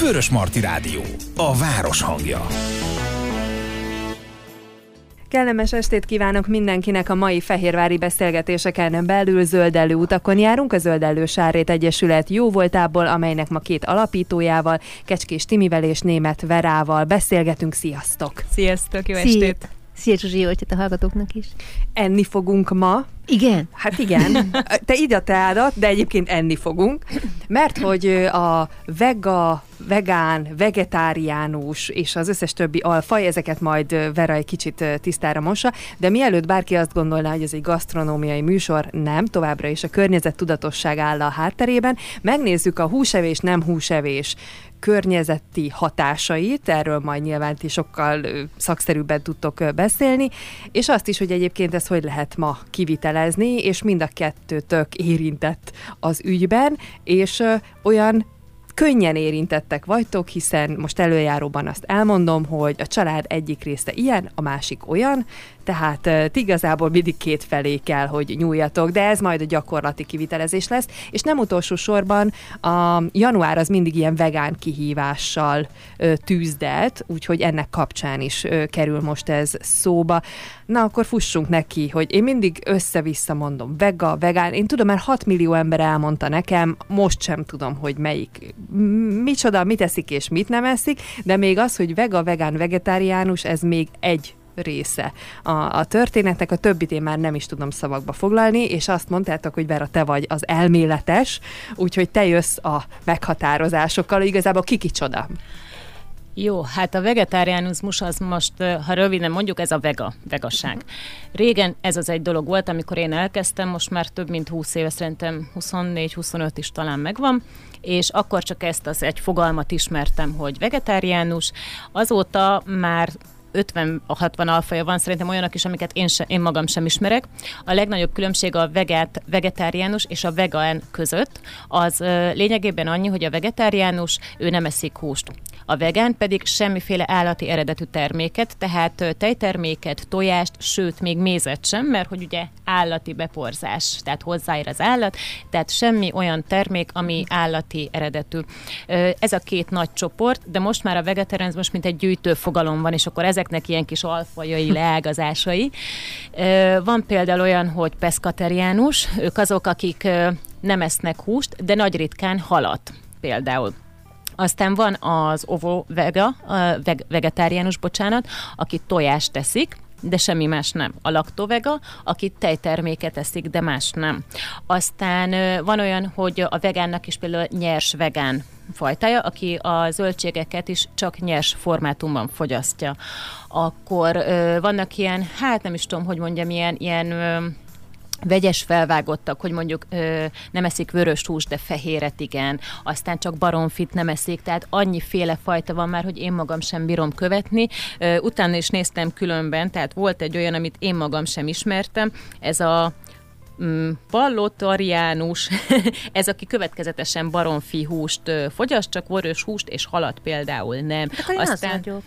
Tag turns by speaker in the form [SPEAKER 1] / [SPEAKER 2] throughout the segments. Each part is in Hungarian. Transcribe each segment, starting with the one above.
[SPEAKER 1] Vörös Marti Rádió. A város hangja.
[SPEAKER 2] Kellemes estét kívánok mindenkinek a mai fehérvári beszélgetéseken belül zöldellő utakon járunk. A Zöldellő Sárét Egyesület jó voltából, amelynek ma két alapítójával, Kecskés Timivel és Német Verával beszélgetünk. Sziasztok!
[SPEAKER 3] Sziasztok, jó estét!
[SPEAKER 4] Szia Zsuzsi, jó a hallgatóknak is.
[SPEAKER 2] Enni fogunk ma.
[SPEAKER 4] Igen?
[SPEAKER 2] Hát igen. Te így a teádat, de egyébként enni fogunk. Mert hogy a vega, vegán, vegetáriánus és az összes többi alfaj, ezeket majd Vera egy kicsit tisztára mossa, de mielőtt bárki azt gondolná, hogy ez egy gasztronómiai műsor, nem, továbbra is a környezet tudatosság áll a hátterében. Megnézzük a húsevés, nem húsevés környezeti hatásait, erről majd nyilván ti sokkal szakszerűbben tudtok beszélni, és azt is, hogy egyébként ezt hogy lehet ma kivitelezni, és mind a kettőtök érintett az ügyben, és olyan könnyen érintettek vagytok, hiszen most előjáróban azt elmondom, hogy a család egyik része ilyen, a másik olyan, tehát uh, igazából mindig két felé kell, hogy nyúljatok, de ez majd a gyakorlati kivitelezés lesz, és nem utolsó sorban a január az mindig ilyen vegán kihívással tűzdelt, úgyhogy ennek kapcsán is kerül most ez szóba. Na, akkor fussunk neki, hogy én mindig össze-vissza mondom, vega, vegán, én tudom, mert 6 millió ember elmondta nekem, most sem tudom, hogy melyik, micsoda, mit eszik és mit nem eszik, de még az, hogy vega, vegán, vegetáriánus, ez még egy része a, a történetnek, a többit én már nem is tudom szavakba foglalni, és azt mondtátok, hogy Vera, te vagy az elméletes, úgyhogy te jössz a meghatározásokkal, igazából ki kicsoda?
[SPEAKER 3] Jó, hát a vegetáriánizmus az most, ha röviden mondjuk, ez a vega, vegasság. Régen ez az egy dolog volt, amikor én elkezdtem, most már több mint 20 éve, szerintem 24-25 is talán megvan, és akkor csak ezt az egy fogalmat ismertem, hogy vegetáriánus. Azóta már 50-60 alfaja van, szerintem olyanok is, amiket én, se, én magam sem ismerek. A legnagyobb különbség a veget, vegetáriánus és a vegán között az lényegében annyi, hogy a vegetáriánus ő nem eszik húst. A vegán pedig semmiféle állati eredetű terméket, tehát tejterméket, tojást, sőt, még mézet sem, mert hogy ugye állati beporzás, tehát hozzáér az állat, tehát semmi olyan termék, ami állati eredetű. Ez a két nagy csoport, de most már a vegetarianizmus mint egy gyűjtő fogalom van, és akkor ezeknek ilyen kis alfajai, leágazásai. Van például olyan, hogy peszkateriánus, ők azok, akik nem esznek húst, de nagy ritkán halat például. Aztán van az ovo vega, veg, vegetáriánus, bocsánat, aki tojást teszik, de semmi más nem. A laktovega, aki tejterméket eszik, de más nem. Aztán van olyan, hogy a vegánnak is például nyers vegán fajtája, aki a zöldségeket is csak nyers formátumban fogyasztja. Akkor vannak ilyen, hát nem is tudom, hogy mondjam, ilyen, ilyen vegyes felvágottak, hogy mondjuk ö, nem eszik vörös hús, de fehéret igen, aztán csak baromfit nem eszik, tehát annyiféle fajta van már, hogy én magam sem bírom követni. Ö, utána is néztem különben, tehát volt egy olyan, amit én magam sem ismertem, ez a mm, pallotariánus, ez aki következetesen baromfi húst fogyaszt, csak vörös húst és halat például nem.
[SPEAKER 4] Hát Aztán, az vagyok.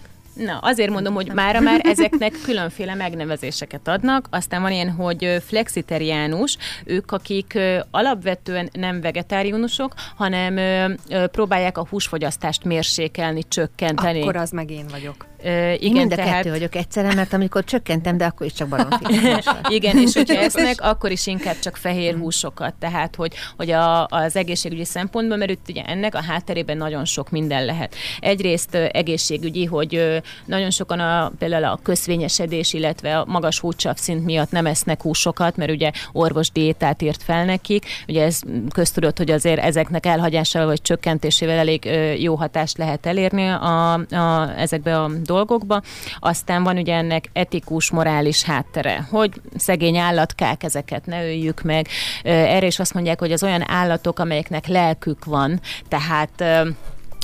[SPEAKER 3] Na, azért mondom, hogy mára már ezeknek különféle megnevezéseket adnak. Aztán van ilyen, hogy flexiteriánus, ők, akik alapvetően nem vegetáriánusok, hanem próbálják a húsfogyasztást mérsékelni, csökkenteni.
[SPEAKER 2] Akkor az meg én vagyok.
[SPEAKER 4] Uh, igen, mind a tehát... kettő vagyok egyszerre, mert amikor csökkentem, de akkor is csak baromfi.
[SPEAKER 3] igen, és hogyha esznek, akkor is inkább csak fehér húsokat. Tehát, hogy, hogy a, az egészségügyi szempontból, mert itt ugye ennek a hátterében nagyon sok minden lehet. Egyrészt egészségügyi, hogy nagyon sokan a, például a köszvényesedés, illetve a magas szint miatt nem esznek húsokat, mert ugye orvos diétát írt fel nekik. Ugye ez köztudott, hogy azért ezeknek elhagyásával vagy csökkentésével elég jó hatást lehet elérni a, a, ezekbe a dolgokba. Aztán van ugye ennek etikus, morális háttere, hogy szegény állatkák, ezeket ne öljük meg. Erre is azt mondják, hogy az olyan állatok, amelyeknek lelkük van, tehát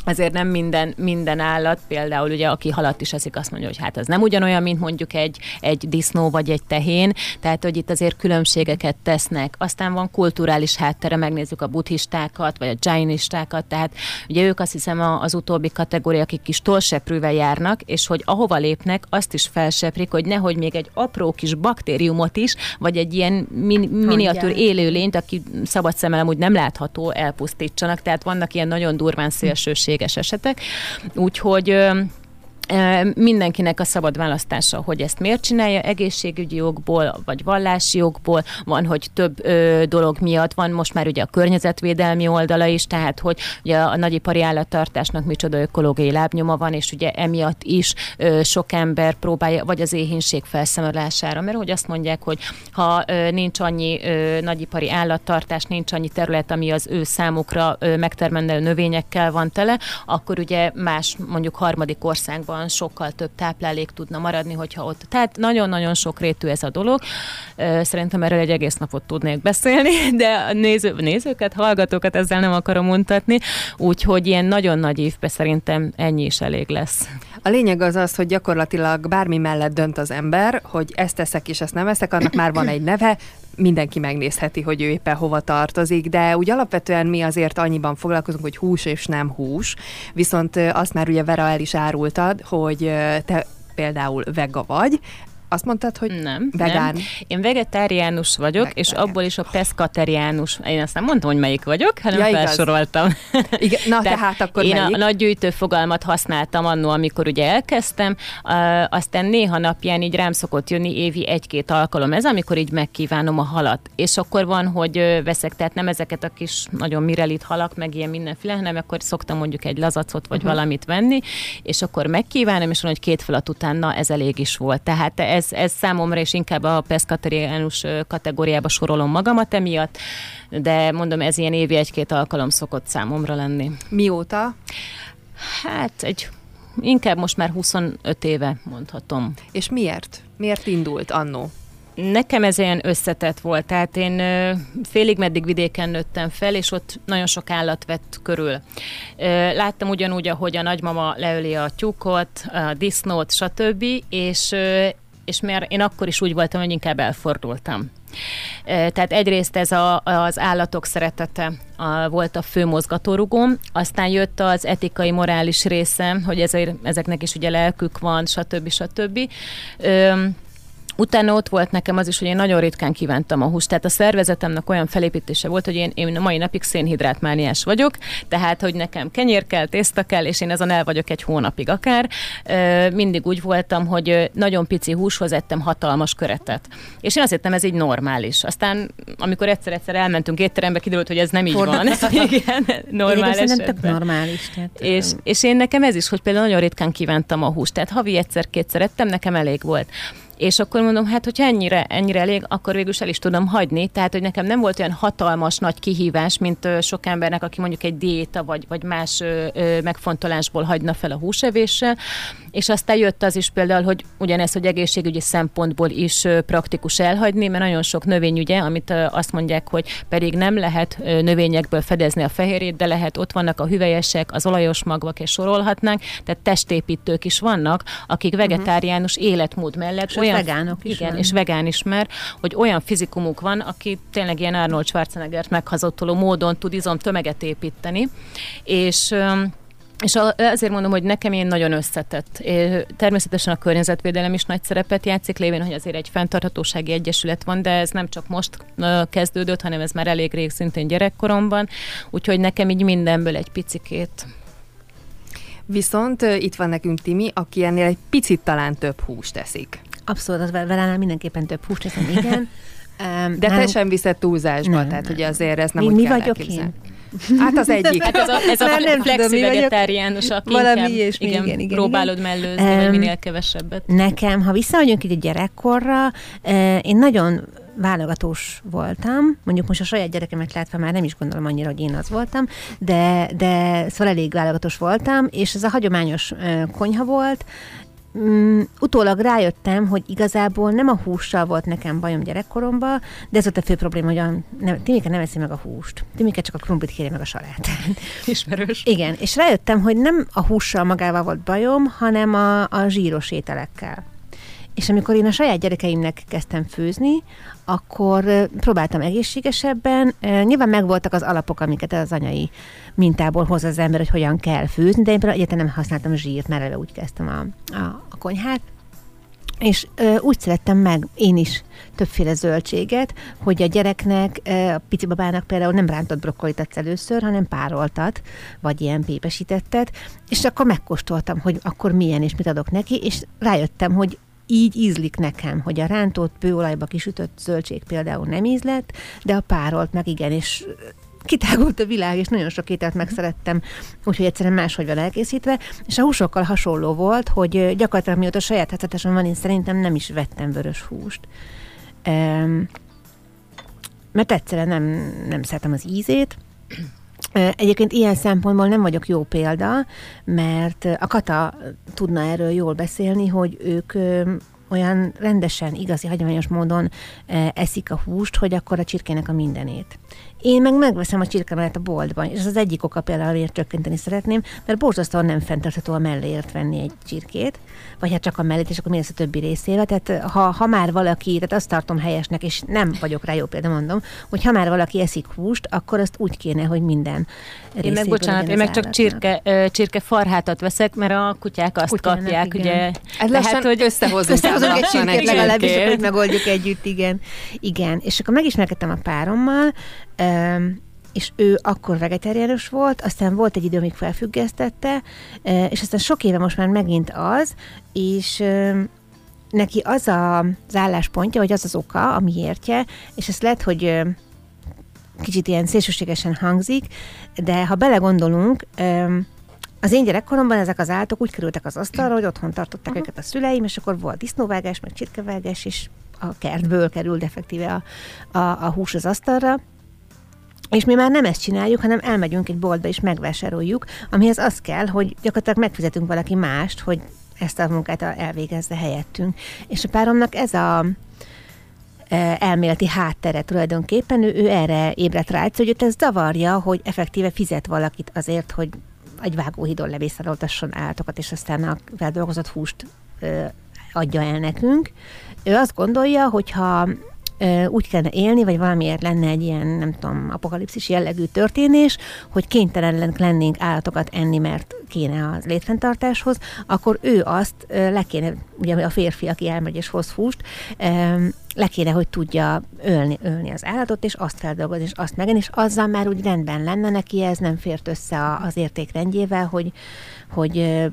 [SPEAKER 3] azért nem minden, minden állat, például ugye aki halat is eszik, azt mondja, hogy hát az nem ugyanolyan, mint mondjuk egy, egy disznó vagy egy tehén, tehát hogy itt azért különbségeket tesznek. Aztán van kulturális háttere, megnézzük a buddhistákat, vagy a jainistákat, tehát ugye ők azt hiszem az utóbbi kategória, akik kis tolseprűvel járnak, és hogy ahova lépnek, azt is felseprik, hogy nehogy még egy apró kis baktériumot is, vagy egy ilyen min- miniatűr élőlényt, aki szabad szemmel amúgy nem látható, elpusztítsanak. Tehát vannak ilyen nagyon durván szélsőség véges esetek. Úgyhogy mindenkinek a szabad választása, hogy ezt miért csinálja, egészségügyi jogból, vagy vallási jogból, van, hogy több ö, dolog miatt. Van, most már ugye a környezetvédelmi oldala is, tehát hogy ugye a nagyipari állattartásnak micsoda ökológiai lábnyoma van, és ugye emiatt is ö, sok ember próbálja, vagy az éhínség felszámolására, mert hogy azt mondják, hogy ha ö, nincs annyi ö, nagyipari állattartás, nincs annyi terület, ami az ő számukra megtermelő növényekkel van tele, akkor ugye más, mondjuk harmadik országban valójában sokkal több táplálék tudna maradni, hogyha ott. Tehát nagyon-nagyon sok rétű ez a dolog. Szerintem erről egy egész napot tudnék beszélni, de a néző, nézőket, hallgatókat ezzel nem akarom mutatni, úgyhogy ilyen nagyon nagy évben szerintem ennyi is elég lesz.
[SPEAKER 2] A lényeg az az, hogy gyakorlatilag bármi mellett dönt az ember, hogy ezt teszek és ezt nem eszek, annak már van egy neve, mindenki megnézheti, hogy ő éppen hova tartozik, de úgy alapvetően mi azért annyiban foglalkozunk, hogy hús és nem hús, viszont azt már ugye Vera el is árultad, hogy te például vega vagy, azt mondtad, hogy
[SPEAKER 3] nem,
[SPEAKER 2] vegán.
[SPEAKER 3] Nem. Én vegetáriánus vagyok, Vegetárián. és abból is a peszkateriánus. Én azt nem mondtam, hogy melyik vagyok, hanem ja, felsoroltam.
[SPEAKER 2] Igen, na tehát, tehát akkor
[SPEAKER 3] Én
[SPEAKER 2] melyik?
[SPEAKER 3] a nagy gyűjtő fogalmat használtam annó, amikor ugye elkezdtem, uh, aztán néha napján így rám szokott jönni évi egy-két alkalom ez, amikor így megkívánom a halat. És akkor van, hogy veszek, tehát nem ezeket a kis nagyon mirelit halak, meg ilyen mindenféle, hanem akkor szoktam mondjuk egy lazacot vagy uh-huh. valamit venni, és akkor megkívánom, és van, hogy két falat után, na ez elég is volt. Tehát ez, ez számomra is inkább a peszkateriánus kategóriába sorolom magamat emiatt, de mondom, ez ilyen évi egy-két alkalom szokott számomra lenni.
[SPEAKER 2] Mióta?
[SPEAKER 3] Hát egy inkább most már 25 éve mondhatom.
[SPEAKER 2] És miért? Miért indult annó?
[SPEAKER 3] Nekem ez ilyen összetett volt, tehát én félig meddig vidéken nőttem fel, és ott nagyon sok állat vett körül. Láttam ugyanúgy, ahogy a nagymama leöli a tyúkot, a disznót, stb., és és mert én akkor is úgy voltam, hogy inkább elfordultam. Tehát egyrészt ez a, az állatok szeretete a, volt a fő mozgatórugóm, aztán jött az etikai, morális része, hogy ezért, ezeknek is ugye lelkük van, stb. stb. Ö, Utána ott volt nekem az is, hogy én nagyon ritkán kívántam a húst. Tehát a szervezetemnek olyan felépítése volt, hogy én, én mai napig szénhidrátmániás vagyok, tehát hogy nekem kenyér kell, tészta kell, és én ezen el vagyok egy hónapig akár. Mindig úgy voltam, hogy nagyon pici húshoz ettem hatalmas köretet. És én azt hittem, ez így normális. Aztán, amikor egyszer-egyszer elmentünk étterembe, kiderült, hogy ez nem így van. Igen,
[SPEAKER 4] normál én tök normális. Tehát...
[SPEAKER 3] És, és én nekem ez is, hogy például nagyon ritkán kívántam a húst. Tehát havi egyszer-kétszer ettem, nekem elég volt. És akkor mondom, hát hogyha ennyire, ennyire elég, akkor végül is el is tudom hagyni. Tehát, hogy nekem nem volt olyan hatalmas nagy kihívás, mint sok embernek, aki mondjuk egy diéta vagy, vagy más megfontolásból hagyna fel a húsevéssel. És aztán jött az is például, hogy ugyanez, hogy egészségügyi szempontból is praktikus elhagyni, mert nagyon sok növény, ugye, amit azt mondják, hogy pedig nem lehet növényekből fedezni a fehérjét, de lehet, ott vannak a hüvelyesek, az olajos magvak, és sorolhatnánk, tehát testépítők is vannak, akik mhm. vegetáriánus uh-huh. életmód mellett
[SPEAKER 4] olyan, vegánok is.
[SPEAKER 3] Igen, van. és vegán is, mert hogy olyan fizikumuk van, aki tényleg ilyen Arnold Schwarzeneggert meghazotoló módon tud izom tömeget építeni, és és ezért mondom, hogy nekem én nagyon összetett. Természetesen a környezetvédelem is nagy szerepet játszik, lévén, hogy azért egy fenntarthatósági egyesület van, de ez nem csak most kezdődött, hanem ez már elég rég szintén gyerekkoromban, úgyhogy nekem így mindenből egy picikét
[SPEAKER 2] Viszont itt van nekünk Timi, aki ennél egy picit talán több húst teszik.
[SPEAKER 4] Abszolút, az velem mindenképpen több húst teszem, igen.
[SPEAKER 2] Um, De nem, te sem viszed túlzásba, nem, tehát hogy azért ez nem
[SPEAKER 4] mi,
[SPEAKER 2] úgy
[SPEAKER 4] mi
[SPEAKER 2] kell
[SPEAKER 4] vagyok én?
[SPEAKER 2] Hát az egyik.
[SPEAKER 3] Hát ez a, ez a nem flexi vegetáriánus, aki
[SPEAKER 4] valami ilyesmi, igen, igen, igen,
[SPEAKER 3] próbálod igen. mellőzni, um, vagy minél kevesebbet.
[SPEAKER 4] Nekem, ha visszahagyunk egy a gyerekkorra, én nagyon válogatós voltam, mondjuk most a saját gyerekemet látva már nem is gondolom annyira, hogy én az voltam, de, de szóval elég válogatós voltam, és ez a hagyományos konyha volt, Mm, utólag rájöttem, hogy igazából nem a hússal volt nekem bajom gyerekkoromban, de ez volt a fő probléma, hogy a, nem, Timike nem eszi meg a húst. Timike csak a krumplit kérje meg a salát.
[SPEAKER 3] Ismerős.
[SPEAKER 4] Igen, és rájöttem, hogy nem a hússal magával volt bajom, hanem a, a zsíros ételekkel. És amikor én a saját gyerekeimnek kezdtem főzni, akkor próbáltam egészségesebben. Nyilván megvoltak az alapok, amiket az anyai mintából hoz az ember, hogy hogyan kell főzni, de én például egyáltalán nem használtam zsírt, mert eleve úgy kezdtem a, a konyhát. és ö, úgy szerettem meg én is többféle zöldséget, hogy a gyereknek, ö, a pici babának például nem rántott brokkolit adsz először, hanem pároltat, vagy ilyen pépesítettet, és akkor megkóstoltam, hogy akkor milyen és mit adok neki, és rájöttem, hogy így ízlik nekem, hogy a rántott pőolajba kisütött zöldség például nem ízlett, de a párolt meg igen, és kitágult a világ, és nagyon sok ételt megszerettem, úgyhogy egyszerűen máshogy van elkészítve, és a húsokkal hasonló volt, hogy gyakorlatilag mióta saját hecetetem van, én szerintem nem is vettem vörös húst. Um, mert egyszerűen nem, nem szeretem az ízét, Egyébként ilyen szempontból nem vagyok jó példa, mert a Kata tudna erről jól beszélni, hogy ők olyan rendesen, igazi, hagyományos módon eszik a húst, hogy akkor a csirkének a mindenét. Én meg megveszem a csirkemelet a boltban, és ez az egyik oka például, amiért csökkenteni szeretném, mert borzasztóan nem fenntartható a melléért venni egy csirkét, vagy hát csak a mellét, és akkor mi lesz a többi részével. Tehát ha, ha már valaki, tehát azt tartom helyesnek, és nem vagyok rá jó példa, mondom, hogy ha már valaki eszik húst, akkor azt úgy kéne, hogy minden
[SPEAKER 3] Én meg bocsánat, én meg csak csirke, csirke farhátat veszek, mert a kutyák azt Kutyának, kapják, igen. ugye.
[SPEAKER 2] Ez lehet, hogy összehozunk.
[SPEAKER 4] Összehozunk egy csirkét legalábbis, hogy megoldjuk együtt, igen. Igen, és akkor megismerkedtem a párommal, és ő akkor vegetáriánus volt, aztán volt egy idő, amíg felfüggesztette, és aztán sok éve most már megint az, és neki az a, az álláspontja, vagy az az oka, amiértje, és ezt lehet, hogy kicsit ilyen szélsőségesen hangzik, de ha belegondolunk, az én gyerekkoromban ezek az állatok úgy kerültek az asztalra, hogy otthon tartották uh-huh. őket a szüleim, és akkor volt disznóvágás, meg csirkevágás, és a kertből került effektíve a, a, a hús az asztalra, és mi már nem ezt csináljuk, hanem elmegyünk egy boltba és megvásároljuk, amihez az kell, hogy gyakorlatilag megfizetünk valaki mást, hogy ezt a munkát elvégezze helyettünk. És a páromnak ez a e, elméleti háttere tulajdonképpen, ő, ő erre ébredt rá, hogy őt ez zavarja, hogy effektíve fizet valakit azért, hogy egy vágóhidon levészaroltasson állatokat, és aztán a feldolgozott húst adja el nekünk. Ő azt gondolja, hogyha úgy kellene élni, vagy valamiért lenne egy ilyen, nem tudom, apokalipszis jellegű történés, hogy kénytelen lennénk állatokat enni, mert kéne a létfenntartáshoz, akkor ő azt le kéne, ugye a férfi, aki elmegy és hoz húst, le kéne, hogy tudja ölni, ölni az állatot, és azt feldolgozni, és azt megenni, és azzal már úgy rendben lenne neki, ez nem fért össze az értékrendjével, hogy, hogy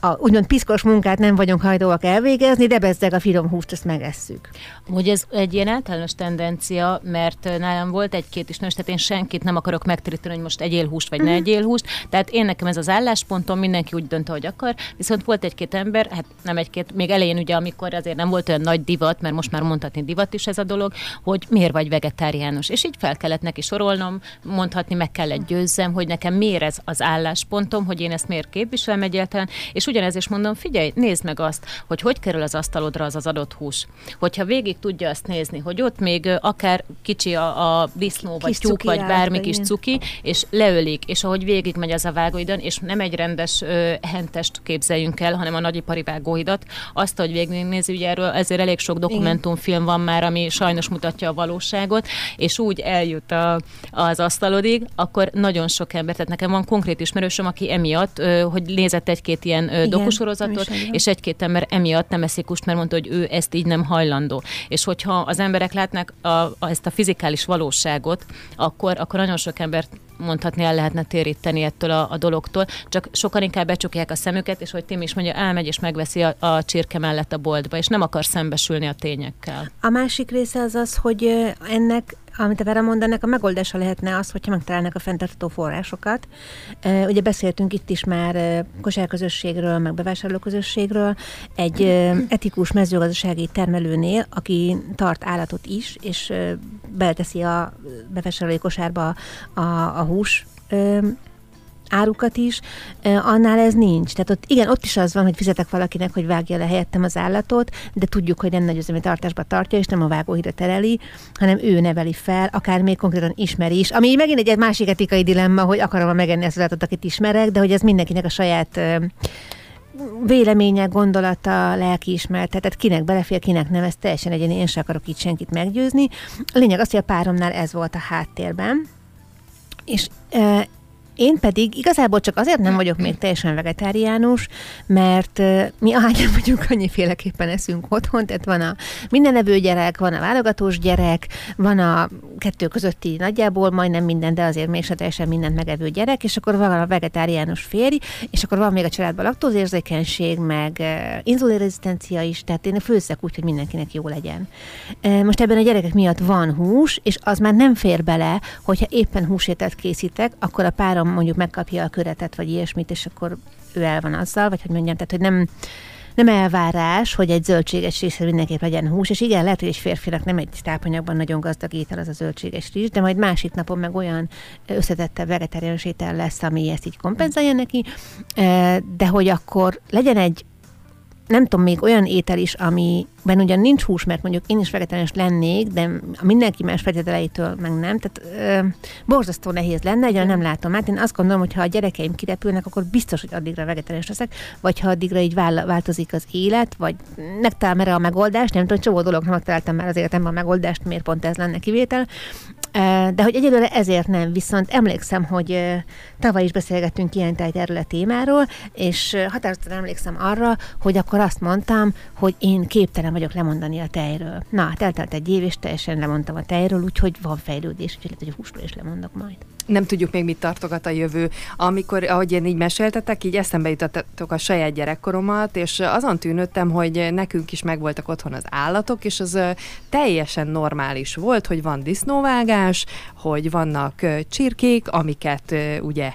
[SPEAKER 4] a úgymond piszkos munkát nem vagyunk hajtóak elvégezni, de bezzeg a finom húst, ezt megesszük.
[SPEAKER 3] Hogy ez egy ilyen általános tendencia, mert nálam volt egy-két ismerős, tehát én senkit nem akarok megteríteni, hogy most egyél húst, vagy mm. ne mhm. egyél húst. Tehát én nekem ez az álláspontom, mindenki úgy dönt, hogy akar. Viszont volt egy-két ember, hát nem egy-két, még elején ugye, amikor azért nem volt olyan nagy divat, mert most már mondhatni divat is ez a dolog, hogy miért vagy vegetáriánus. És így fel kellett neki sorolnom, mondhatni meg kellett győzzem, hogy nekem miért ez az álláspontom, hogy én ezt miért képviselem egyáltalán, és ugyanez is mondom, figyelj, nézd meg azt, hogy hogy kerül az asztalodra az az adott hús. Hogyha végig tudja azt nézni, hogy ott még akár kicsi a, a disznó, vagy kis tyúk, vagy bármi kis cuki, és leölik, és ahogy végig megy az a vágóidon, és nem egy rendes ö, hentest képzeljünk el, hanem a nagyipari vágóhidat, azt, hogy végignézi, ugye erről ezért elég sok dokumentumfilm van már, ami sajnos mutatja a valóságot, és úgy eljut a, az asztalodig, akkor nagyon sok ember, tehát nekem van konkrét ismerősöm, aki emiatt, ö, hogy nézett egy-két ilyen ö, dokusorozatot, és egy-két ember emiatt nem eszik húst, mert mondta, hogy ő ezt így nem hajlandó. És hogyha az emberek látnak a, a, ezt a fizikális valóságot, akkor, akkor nagyon sok embert mondhatni el lehetne téríteni ettől a, a dologtól, csak sokan inkább becsukják a szemüket, és hogy Tim is mondja, elmegy és megveszi a, a csirke mellett a boltba, és nem akar szembesülni a tényekkel.
[SPEAKER 4] A másik része az az, hogy ennek amit a Vera mond, ennek a megoldása lehetne az, hogyha megtalálnak a fenntartható forrásokat. Ugye beszéltünk itt is már kosárközösségről, meg bevásárlóközösségről. Egy etikus mezőgazdasági termelőnél, aki tart állatot is, és beleteszi a bevásárlói kosárba a, a hús árukat is, annál ez nincs. Tehát ott, igen, ott is az van, hogy fizetek valakinek, hogy vágja le helyettem az állatot, de tudjuk, hogy nem nagy üzemi tartásba tartja, és nem a vágóhídra tereli, hanem ő neveli fel, akár még konkrétan ismeri is. Ami megint egy másik etikai dilemma, hogy akarom megenni az állatot, akit ismerek, de hogy ez mindenkinek a saját véleménye, gondolata, lelkiismeret, tehát kinek belefér, kinek nem, ez teljesen egyéni, én sem akarok itt senkit meggyőzni. A lényeg az, hogy a páromnál ez volt a háttérben, és én pedig igazából csak azért nem vagyok még teljesen vegetáriánus, mert mi ahányan vagyunk, annyiféleképpen eszünk otthon, tehát van a mindenevő gyerek, van a válogatós gyerek, van a kettő közötti nagyjából majdnem minden, de azért még teljesen mindent megevő gyerek, és akkor van a vegetáriánus férj, és akkor van még a családban laktózérzékenység, meg inzulinrezisztencia is, tehát én főzzek úgy, hogy mindenkinek jó legyen. Most ebben a gyerekek miatt van hús, és az már nem fér bele, hogyha éppen húsételt készítek, akkor a párom mondjuk megkapja a köretet, vagy ilyesmit, és akkor ő el van azzal, vagy hogy mondjam, tehát hogy nem, nem elvárás, hogy egy zöldséges része mindenképp legyen hús, és igen, lehet, hogy egy férfinak nem egy tápanyagban nagyon gazdag étel az a zöldséges rizs, de majd másik napon meg olyan összetettebb vegetáriánus étel lesz, ami ezt így kompenzálja neki, de hogy akkor legyen egy nem tudom, még olyan étel is, amiben ugyan nincs hús, mert mondjuk én is vegetáriánus lennék, de mindenki más feltételeitől meg nem. Tehát ö, borzasztó nehéz lenne, egyre nem látom át. Én azt gondolom, hogy ha a gyerekeim kirepülnek, akkor biztos, hogy addigra vegetáriánus leszek, vagy ha addigra így változik az élet, vagy megtalálom erre a megoldást, nem tudom, csomó dolog nem megtaláltam már az életemben a megoldást, miért pont ez lenne kivétel. De hogy egyelőre ezért nem, viszont emlékszem, hogy tavaly is beszélgettünk ilyen tájt erről a témáról, és határozottan emlékszem arra, hogy akkor azt mondtam, hogy én képtelen vagyok lemondani a tejről. Na, hát eltelt egy év, és teljesen lemondtam a tejről, úgyhogy van fejlődés, úgyhogy lehet, hogy a húsról is lemondok majd
[SPEAKER 2] nem tudjuk még mit tartogat a jövő. Amikor, ahogy én így meséltetek, így eszembe jutottak a saját gyerekkoromat, és azon tűnődtem, hogy nekünk is megvoltak otthon az állatok, és az teljesen normális volt, hogy van disznóvágás, hogy vannak csirkék, amiket ugye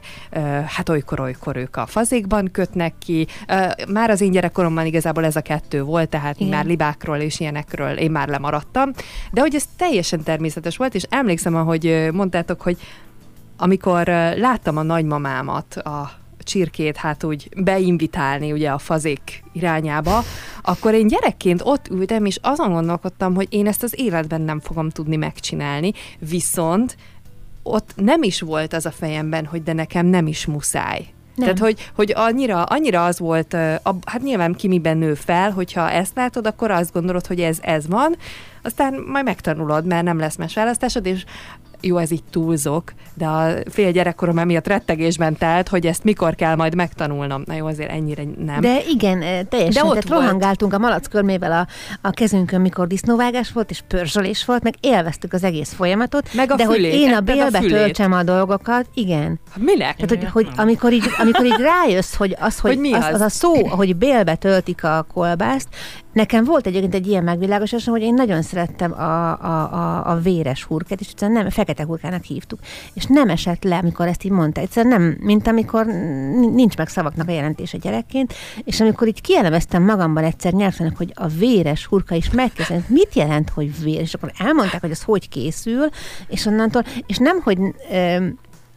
[SPEAKER 2] hát olykor-olykor ők a fazékban kötnek ki. Már az én gyerekkoromban igazából ez a kettő volt, tehát Igen. már libákról és ilyenekről én már lemaradtam, de hogy ez teljesen természetes volt, és emlékszem, ahogy mondtátok, hogy amikor láttam a nagymamámat, a csirkét hát úgy beinvitálni ugye a fazék irányába, akkor én gyerekként ott ültem, és azon gondolkodtam, hogy én ezt az életben nem fogom tudni megcsinálni, viszont ott nem is volt az a fejemben, hogy de nekem nem is muszáj. Nem. Tehát, hogy, hogy annyira, annyira az volt, hát nyilván ki miben nő fel, hogyha ezt látod, akkor azt gondolod, hogy ez, ez van, aztán majd megtanulod, mert nem lesz más választásod, és jó, ez így túlzok, de a fél gyerekkorom emiatt rettegésben telt, hogy ezt mikor kell majd megtanulnom. Na jó, azért ennyire nem.
[SPEAKER 4] De igen, eh, teljesen. De ott Tehát rohangáltunk a malac körmével a, a kezünkön, mikor disznóvágás volt, és pörzsölés volt, meg élveztük az egész folyamatot.
[SPEAKER 2] Meg a
[SPEAKER 4] de
[SPEAKER 2] fülét,
[SPEAKER 4] hogy én a bélbe a töltsem a dolgokat, igen.
[SPEAKER 2] Minek?
[SPEAKER 4] Tehát, hogy, hogy amikor, így, amikor így rájössz, hogy az, hogy, hogy mi az? Az, az a szó, hogy bélbe töltik a kolbászt, Nekem volt egyébként egy ilyen megvilágosásom, hogy én nagyon szerettem a, a, a, a véres hurkát, és egyszerűen nem, fekete hurkának hívtuk. És nem esett le, amikor ezt így mondta. Egyszerűen nem, mint amikor nincs meg szavaknak a jelentése gyerekként, és amikor így kielemeztem magamban egyszer nyelvtanak, hogy a véres hurka is megkezdett, mit jelent, hogy vér, és akkor elmondták, hogy az hogy készül, és onnantól, és nem, hogy ö,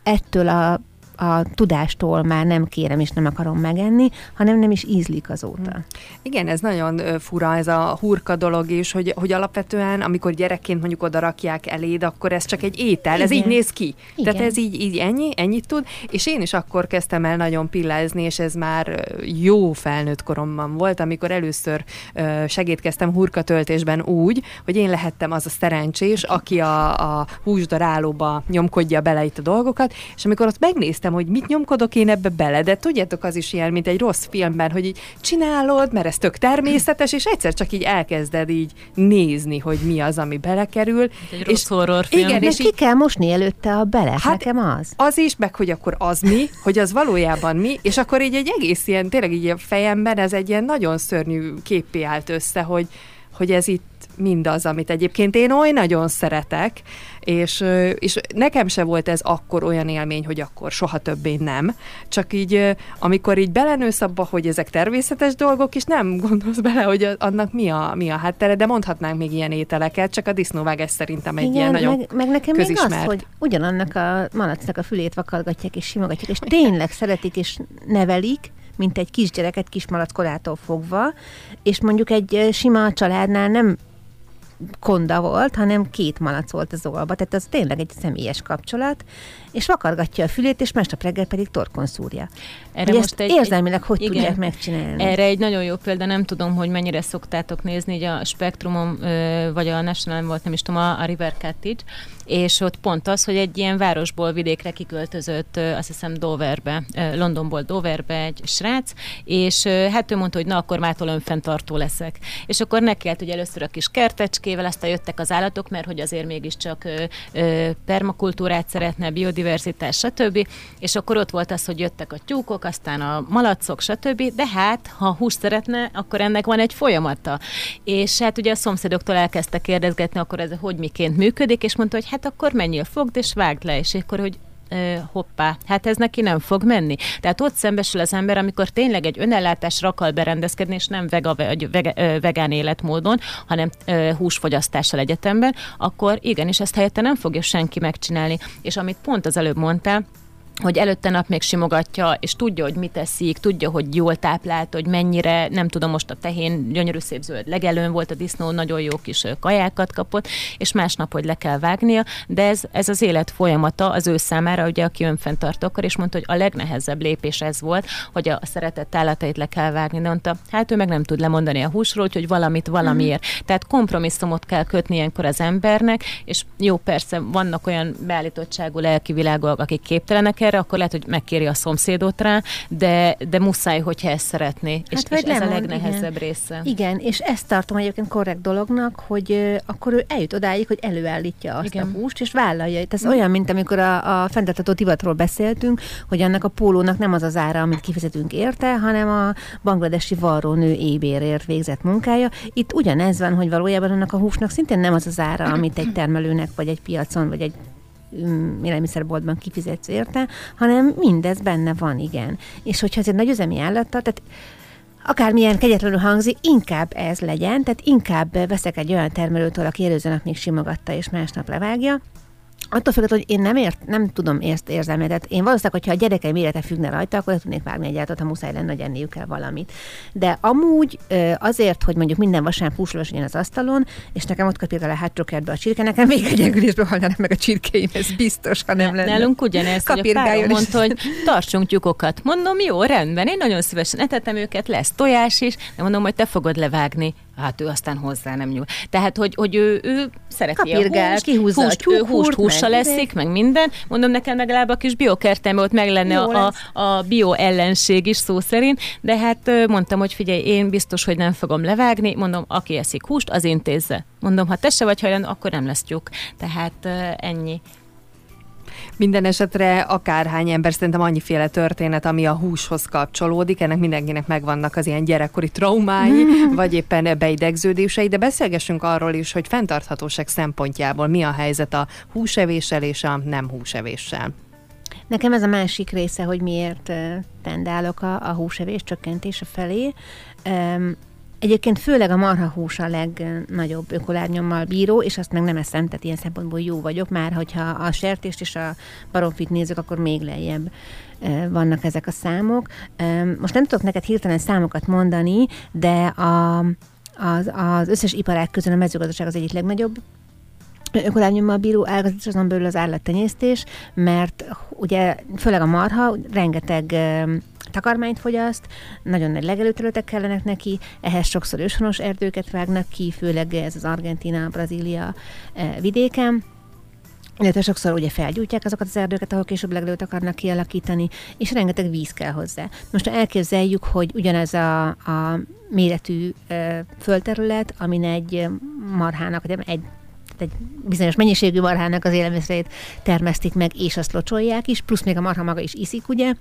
[SPEAKER 4] ettől a a tudástól már nem kérem és nem akarom megenni, hanem nem is ízlik azóta. Hmm.
[SPEAKER 2] Igen, ez nagyon fura ez a hurka dolog is, hogy, hogy alapvetően, amikor gyerekként mondjuk oda rakják eléd, akkor ez csak egy étel, Igen. ez így néz ki. Igen. Tehát ez így, így ennyi, ennyit tud, és én is akkor kezdtem el nagyon pillázni, és ez már jó felnőtt koromban volt, amikor először segítkeztem hurkatöltésben úgy, hogy én lehettem az a szerencsés, aki a, a húsdarálóba nyomkodja bele itt a dolgokat, és amikor ott megnéztem, néztem, hogy mit nyomkodok én ebbe bele, de tudjátok, az is ilyen, mint egy rossz filmben, hogy így csinálod, mert ez tök természetes, és egyszer csak így elkezded így nézni, hogy mi az, ami belekerül. Egy
[SPEAKER 3] és rossz horrorfilm.
[SPEAKER 4] Igen, és ki kell mosni előtte a bele, hát nekem az.
[SPEAKER 2] Az is, meg hogy akkor az mi, hogy az valójában mi, és akkor így egy egész ilyen, tényleg így a fejemben ez egy ilyen nagyon szörnyű képé állt össze, hogy, hogy ez itt mindaz, amit egyébként én oly nagyon szeretek, és, és nekem se volt ez akkor olyan élmény, hogy akkor soha többé nem. Csak így, amikor így belenősz abba, hogy ezek természetes dolgok, és nem gondolsz bele, hogy annak mi a, mi a háttere, de mondhatnánk még ilyen ételeket, csak a disznóvágás szerintem egy Igen, ilyen nagyon
[SPEAKER 4] meg, meg nekem közismert. még az, hogy ugyanannak a malacnak a fülét vakargatják és simogatják, és tényleg szeretik és nevelik, mint egy kisgyereket kismalackorától fogva, és mondjuk egy sima családnál nem konda volt, hanem két malac volt az olba, tehát az tényleg egy személyes kapcsolat, és vakargatja a fülét, és másnap reggel pedig torkon szúrja.
[SPEAKER 3] Erre
[SPEAKER 4] Hogy
[SPEAKER 3] most egy-
[SPEAKER 4] érzelmileg hogy
[SPEAKER 3] igen.
[SPEAKER 4] tudják megcsinálni?
[SPEAKER 3] Erre egy nagyon jó példa, nem tudom, hogy mennyire szoktátok nézni, így a Spektrumon, ö, vagy a National volt, nem is tudom, a a River Cottage, és ott pont az, hogy egy ilyen városból vidékre kiköltözött, azt hiszem Doverbe, Londonból Doverbe egy srác, és hát ő mondta, hogy na akkor mától önfenntartó leszek. És akkor nekelt ugye először a kis kertecskével, aztán jöttek az állatok, mert hogy azért mégiscsak permakultúrát szeretne, biodiverzitás, stb. És akkor ott volt az, hogy jöttek a tyúkok, aztán a malacok, stb. De hát, ha húst szeretne, akkor ennek van egy folyamata. És hát ugye a szomszédoktól elkezdte kérdezgetni, akkor ez hogy miként működik, és mondta, hogy hát akkor menjél, fogd és vágd le, és akkor, hogy hoppá, hát ez neki nem fog menni. Tehát ott szembesül az ember, amikor tényleg egy önellátásra akar berendezkedni, és nem vega, vagy vege, ö, vegán életmódon, hanem húsfogyasztással egyetemben, akkor igenis ezt helyette nem fogja senki megcsinálni. És amit pont az előbb mondtál, hogy előtte nap még simogatja, és tudja, hogy mit eszik, tudja, hogy jól táplált, hogy mennyire, nem tudom, most a tehén gyönyörű szép zöld legelőn volt, a disznó nagyon jó kis kajákat kapott, és másnap, hogy le kell vágnia, de ez, ez az élet folyamata az ő számára, ugye, aki önfenntartó akar, és mondta, hogy a legnehezebb lépés ez volt, hogy a szeretett állatait le kell vágni, de mondta, hát ő meg nem tud lemondani a húsról, úgyhogy valamit valamiért. Tehát kompromisszumot kell kötni ilyenkor az embernek, és jó, persze, vannak olyan beállítottságú lelki világok, akik képtelenek erre, akkor lehet, hogy megkéri a szomszédot rá, de, de muszáj, hogyha ezt szeretné. és,
[SPEAKER 4] Hát vagy
[SPEAKER 3] és ez a
[SPEAKER 4] lemond,
[SPEAKER 3] legnehezebb
[SPEAKER 4] igen.
[SPEAKER 3] része.
[SPEAKER 4] Igen, és ezt tartom egyébként korrekt dolognak, hogy akkor ő eljut odáig, hogy előállítja azt
[SPEAKER 3] Igen.
[SPEAKER 4] a húst, és vállalja. Ez olyan, mint amikor a, a fenntartható divatról beszéltünk, hogy annak a pólónak nem az az ára, amit kifizetünk érte, hanem a bangladesi varrónő ébérért végzett munkája. Itt ugyanez van, hogy valójában annak a húsnak szintén nem az az ára, amit egy termelőnek, vagy egy piacon, vagy egy mm, élelmiszerboltban kifizetsz érte, hanem mindez benne van, igen. És hogyha ez egy nagy üzemi állattal, tehát akármilyen kegyetlenül hangzik, inkább ez legyen, tehát inkább veszek egy olyan termelőtől, aki előző nap még simogatta és másnap levágja, Attól függetlenül, hogy én nem, ért, nem tudom ezt érzelmet, tehát én valószínűleg, hogyha a gyerekeim élete függne rajta, akkor tudnék vágni egy ha muszáj lenne, hogy enniük kell valamit. De amúgy azért, hogy mondjuk minden vasárnap húsleves az asztalon, és nekem ott kapja a hátrokertbe a csirke, nekem még egy gyengülésből halnának meg a csirkéim, ez biztos, ha nem lenne.
[SPEAKER 3] Nálunk ugyanez, hogy a
[SPEAKER 4] Kapirgáljon
[SPEAKER 3] párom
[SPEAKER 4] is.
[SPEAKER 3] mondta, hogy tartsunk tyúkokat. Mondom, jó, rendben, én nagyon szívesen etetem őket, lesz tojás is, de mondom, hogy te fogod levágni. Hát ő aztán hozzá nem nyúl. Tehát, hogy, hogy ő, ő szereti
[SPEAKER 4] Kapirgál,
[SPEAKER 3] a húst,
[SPEAKER 4] kihúzza a
[SPEAKER 3] húst, ő húst hússal
[SPEAKER 4] meg-
[SPEAKER 3] leszik, meg minden. Mondom, nekem legalább a kis biokertembe ott meg lenne a, a, a bio ellenség is szó szerint, de hát mondtam, hogy figyelj, én biztos, hogy nem fogom levágni, mondom, aki eszik húst, az intézze. Mondom, ha te se vagy hajlandó, akkor nem lesz tyúk. Tehát ennyi.
[SPEAKER 2] Minden esetre akárhány ember, szerintem annyiféle történet, ami a húshoz kapcsolódik, ennek mindenkinek megvannak az ilyen gyerekkori traumái, vagy éppen beidegződései, de beszélgessünk arról is, hogy fenntarthatóság szempontjából mi a helyzet a húsevéssel és a nem húsevéssel.
[SPEAKER 4] Nekem ez a másik része, hogy miért tendálok a, a húsevés csökkentése felé. Egyébként főleg a marhahús a legnagyobb ökolárnyommal bíró, és azt meg nem eszem, tehát ilyen szempontból jó vagyok, már hogyha a sertést és a baromfit nézzük, akkor még lejjebb vannak ezek a számok. Most nem tudok neked hirtelen számokat mondani, de a, az, az összes iparág közül a mezőgazdaság az egyik legnagyobb ökolányommal bíró ágazat, és azon belül az állattenyésztés, mert ugye főleg a marha rengeteg takarmányt fogyaszt, nagyon nagy legelőterületek kellenek neki, ehhez sokszor őshonos erdőket vágnak ki, főleg ez az Argentina, Brazília vidéken, illetve sokszor ugye felgyújtják azokat az erdőket, ahol később legelőtt akarnak kialakítani, és rengeteg víz kell hozzá. Most elképzeljük, hogy ugyanez a, a méretű ö, földterület, amin egy marhának, vagy egy egy bizonyos mennyiségű marhának az élelmiszerét termesztik meg, és azt locsolják is, plusz még a marha maga is iszik, ugye.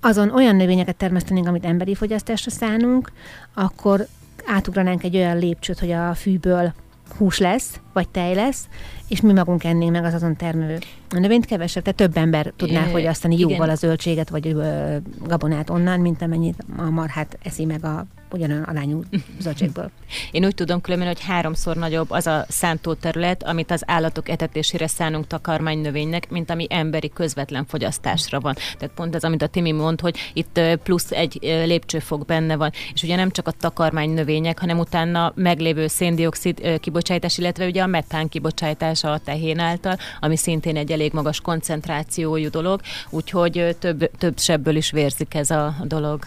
[SPEAKER 4] Azon olyan növényeket termesztenénk, amit emberi fogyasztásra szánunk, akkor átugranánk egy olyan lépcsőt, hogy a fűből hús lesz, vagy tej lesz, és mi magunk ennénk meg az azon termelő a növényt kevesebb, tehát több ember tudná
[SPEAKER 3] É,
[SPEAKER 4] fogyasztani
[SPEAKER 3] igen.
[SPEAKER 4] jóval a zöldséget, vagy ö, gabonát onnan, mint amennyit a marhát eszi meg a ugyanolyan arányú zöldségből.
[SPEAKER 3] Én úgy tudom különben, hogy háromszor nagyobb az a szántóterület, amit az állatok etetésére szánunk takarmány növénynek, mint ami emberi közvetlen fogyasztásra van. Tehát pont ez, amit a Timi mond, hogy itt plusz egy lépcsőfok benne van. És ugye nem csak a takarmány növények, hanem utána meglévő széndiokszid kibocsátás, illetve ugye a metán kibocsátása a tehén által, ami szintén egy elég magas koncentrációjú dolog, úgyhogy több, több sebből is vérzik ez a dolog.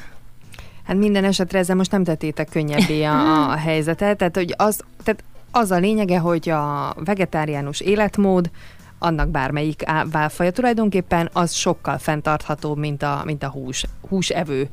[SPEAKER 2] Hát minden esetre ezzel most nem tettétek könnyebbé a, a helyzetet, tehát hogy az, tehát az a lényege, hogy a vegetáriánus életmód annak bármelyik válfaja tulajdonképpen, az sokkal fenntarthatóbb, mint a, mint a hús, húsevő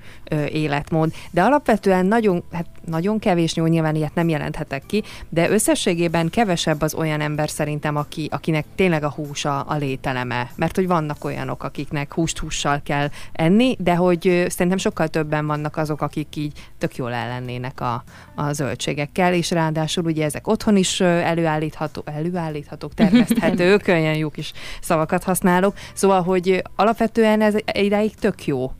[SPEAKER 2] életmód. De alapvetően nagyon, hát nagyon kevés, jó, nyilván ilyet nem jelenthetek ki, de összességében kevesebb az olyan ember szerintem, aki, akinek tényleg a hús a, a lételeme. Mert hogy vannak olyanok, akiknek húst hússal kell enni, de hogy szerintem sokkal többen vannak azok, akik így tök jól ellennének a, a zöldségekkel, és ráadásul ugye ezek otthon is előállítható, előállíthatók, termeszthetők, olyan jó kis szavakat használok. Szóval, hogy alapvetően ez idáig tök jó.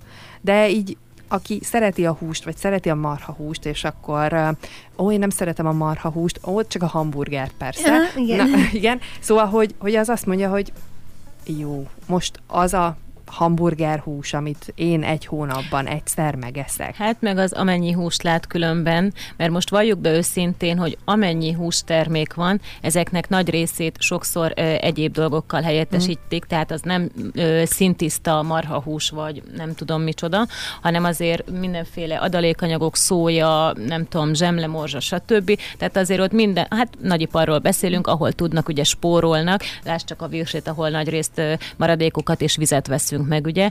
[SPEAKER 2] De így aki szereti a húst, vagy szereti a marha húst, és akkor ó, én nem szeretem a marha húst, ó, csak a hamburgert persze.
[SPEAKER 4] Ja, igen.
[SPEAKER 2] Na, igen. Szóval, hogy, hogy az azt mondja, hogy jó, most az a hamburger hús, amit én egy hónapban egyszer megeszek.
[SPEAKER 3] Hát meg az amennyi húst lát különben, mert most valljuk be őszintén, hogy amennyi hústermék van, ezeknek nagy részét sokszor ö, egyéb dolgokkal helyettesítik, mm. tehát az nem ö, szintiszta marhahús, vagy nem tudom micsoda, hanem azért mindenféle adalékanyagok, szója, nem tudom, zsemlemorzsa, stb. Tehát azért ott minden, hát nagyiparról beszélünk, ahol tudnak, ugye spórolnak, láss csak a virsét, ahol nagy részt maradékokat és vizet veszünk nézzünk meg, ugye.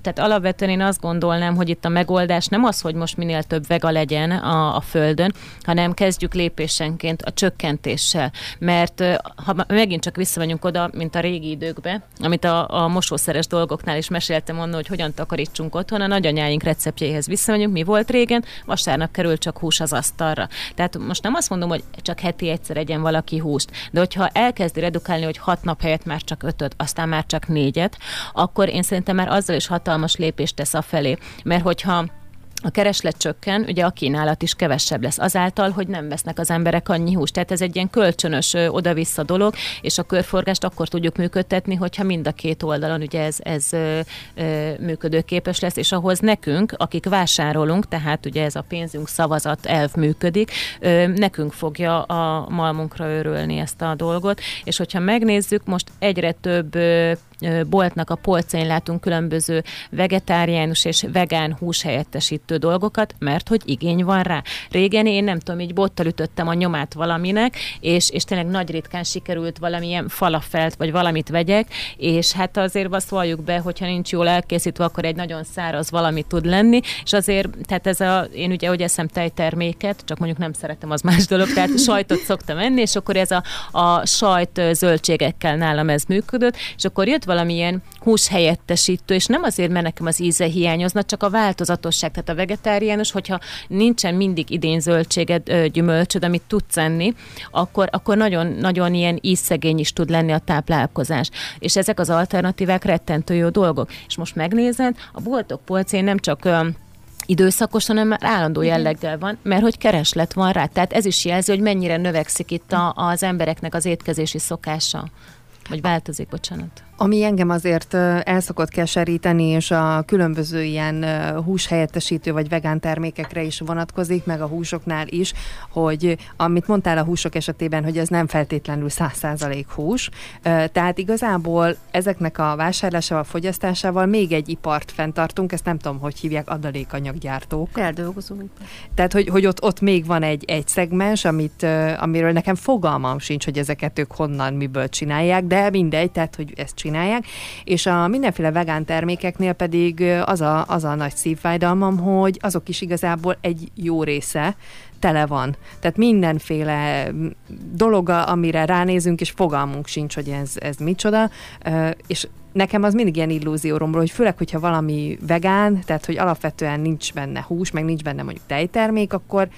[SPEAKER 3] Tehát alapvetően én azt gondolnám, hogy itt a megoldás nem az, hogy most minél több vega legyen a, a Földön, hanem kezdjük lépésenként a csökkentéssel. Mert ha megint csak visszamegyünk oda, mint a régi időkbe, amit a, a mosószeres dolgoknál is meséltem onnan, hogy hogyan takarítsunk otthon, a nagyanyáink receptjéhez visszamegyünk, mi volt régen, vasárnap kerül csak hús az asztalra. Tehát most nem azt mondom, hogy csak heti egyszer egyen valaki húst, de hogyha elkezdi redukálni, hogy hat nap helyett már csak ötöt, aztán már csak négyet, akkor én szerintem már azzal is hatalmas lépést tesz felé. Mert hogyha a kereslet csökken, ugye a kínálat is kevesebb lesz azáltal, hogy nem vesznek az emberek annyi húst. Tehát ez egy ilyen kölcsönös oda-vissza dolog, és a körforgást akkor tudjuk működtetni, hogyha mind a két oldalon ugye ez, ez ö, ö, működőképes lesz, és ahhoz nekünk, akik vásárolunk, tehát ugye ez a pénzünk szavazat elv működik, ö, nekünk fogja a malmunkra örülni ezt a dolgot, és hogyha megnézzük, most egyre több boltnak a polcain látunk különböző vegetáriánus és vegán húshelyettesítő dolgokat, mert hogy igény van rá. Régen én nem tudom, így bottal ütöttem a nyomát valaminek, és, és tényleg nagy ritkán sikerült valamilyen falafelt, vagy valamit vegyek, és hát azért azt valljuk be, hogyha nincs jól elkészítve, akkor egy nagyon száraz valami tud lenni, és azért, tehát ez a, én ugye, hogy eszem tejterméket, csak mondjuk nem szeretem, az más dolog, tehát sajtot szoktam enni, és akkor ez a, a sajt zöldségekkel nálam ez működött, és akkor jött valamilyen húshelyettesítő, és nem azért, mert nekem az íze hiányozna, csak a változatosság, tehát a vegetáriánus, hogyha nincsen mindig idén zöldséged, gyümölcsöd, amit tudsz enni, akkor, akkor nagyon, nagyon ilyen ízszegény is tud lenni a táplálkozás. És ezek az alternatívák rettentő jó dolgok. És most megnézed, a boltok polcén nem csak időszakosan, hanem már állandó jelleggel van, mert hogy kereslet van rá. Tehát ez is jelzi, hogy mennyire növekszik itt a, az embereknek az étkezési szokása. Vagy változik, bocsánat.
[SPEAKER 2] Ami engem azért el szokott keseríteni, és a különböző ilyen húshelyettesítő vagy vegán termékekre is vonatkozik, meg a húsoknál is, hogy amit mondtál a húsok esetében, hogy ez nem feltétlenül 100% hús, tehát igazából ezeknek a vásárlásával, fogyasztásával még egy ipart fenntartunk, ezt nem tudom, hogy hívják, adalékanyaggyártók.
[SPEAKER 4] Feldolgozó
[SPEAKER 2] Tehát, hogy, hogy ott, ott még van egy, egy szegmens, amit, amiről nekem fogalmam sincs, hogy ezeket ők honnan, miből csinálják, de mindegy, tehát, hogy ezt csinálják csinálják, és a mindenféle vegán termékeknél pedig az a, az a nagy szívfájdalmam, hogy azok is igazából egy jó része tele van. Tehát mindenféle dolog, amire ránézünk, és fogalmunk sincs, hogy ez, ez micsoda, és nekem az mindig ilyen illúzióromról, hogy főleg, hogyha valami vegán, tehát hogy alapvetően nincs benne hús, meg nincs benne mondjuk tejtermék, akkor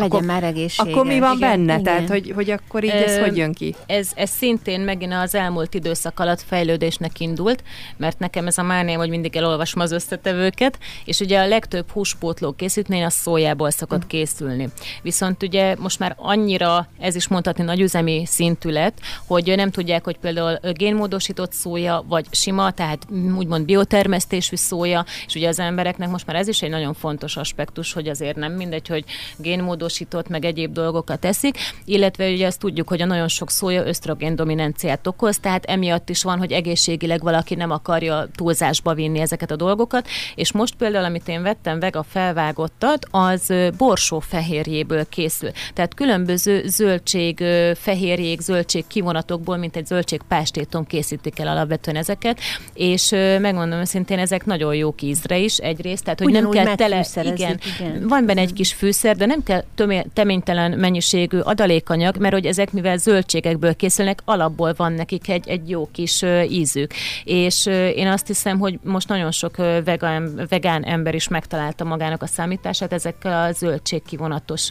[SPEAKER 4] legyen akkor, már egészséges.
[SPEAKER 2] Akkor mi van igen, benne? Igen. Tehát, hogy, hogy akkor így ez Ö, hogy jön ki?
[SPEAKER 3] Ez, ez szintén megint az elmúlt időszak alatt fejlődésnek indult, mert nekem ez a mániám, hogy mindig elolvasom az összetevőket, és ugye a legtöbb húspótló készítmény a szójából szokott készülni. Viszont ugye most már annyira, ez is mondhatni nagyüzemi szintű lett, hogy nem tudják, hogy például génmódosított szója, vagy sima, tehát úgymond biotermesztésű szója, és ugye az embereknek most már ez is egy nagyon fontos aspektus, hogy azért nem mindegy, hogy génmódosított felvilágosodósított, meg egyéb dolgokat eszik, illetve ugye azt tudjuk, hogy a nagyon sok szója ösztrogén dominanciát okoz, tehát emiatt is van, hogy egészségileg valaki nem akarja túlzásba vinni ezeket a dolgokat, és most például, amit én vettem vega felvágottat, az borsó fehérjéből készül. Tehát különböző zöldség, fehérjék, zöldség kivonatokból, mint egy zöldség pástéton készítik el alapvetően ezeket, és megmondom őszintén, ezek nagyon jó ízre is egyrészt, tehát hogy
[SPEAKER 4] Ugyanúgy
[SPEAKER 3] nem kell tele,
[SPEAKER 4] igen,
[SPEAKER 3] igen, van benne egy kis fűszer, de nem kell tömé, teménytelen mennyiségű adalékanyag, mert hogy ezek mivel zöldségekből készülnek, alapból van nekik egy, egy jó kis ízük. És én azt hiszem, hogy most nagyon sok vegán, vegán ember is megtalálta magának a számítását ezekkel a zöldségkivonatos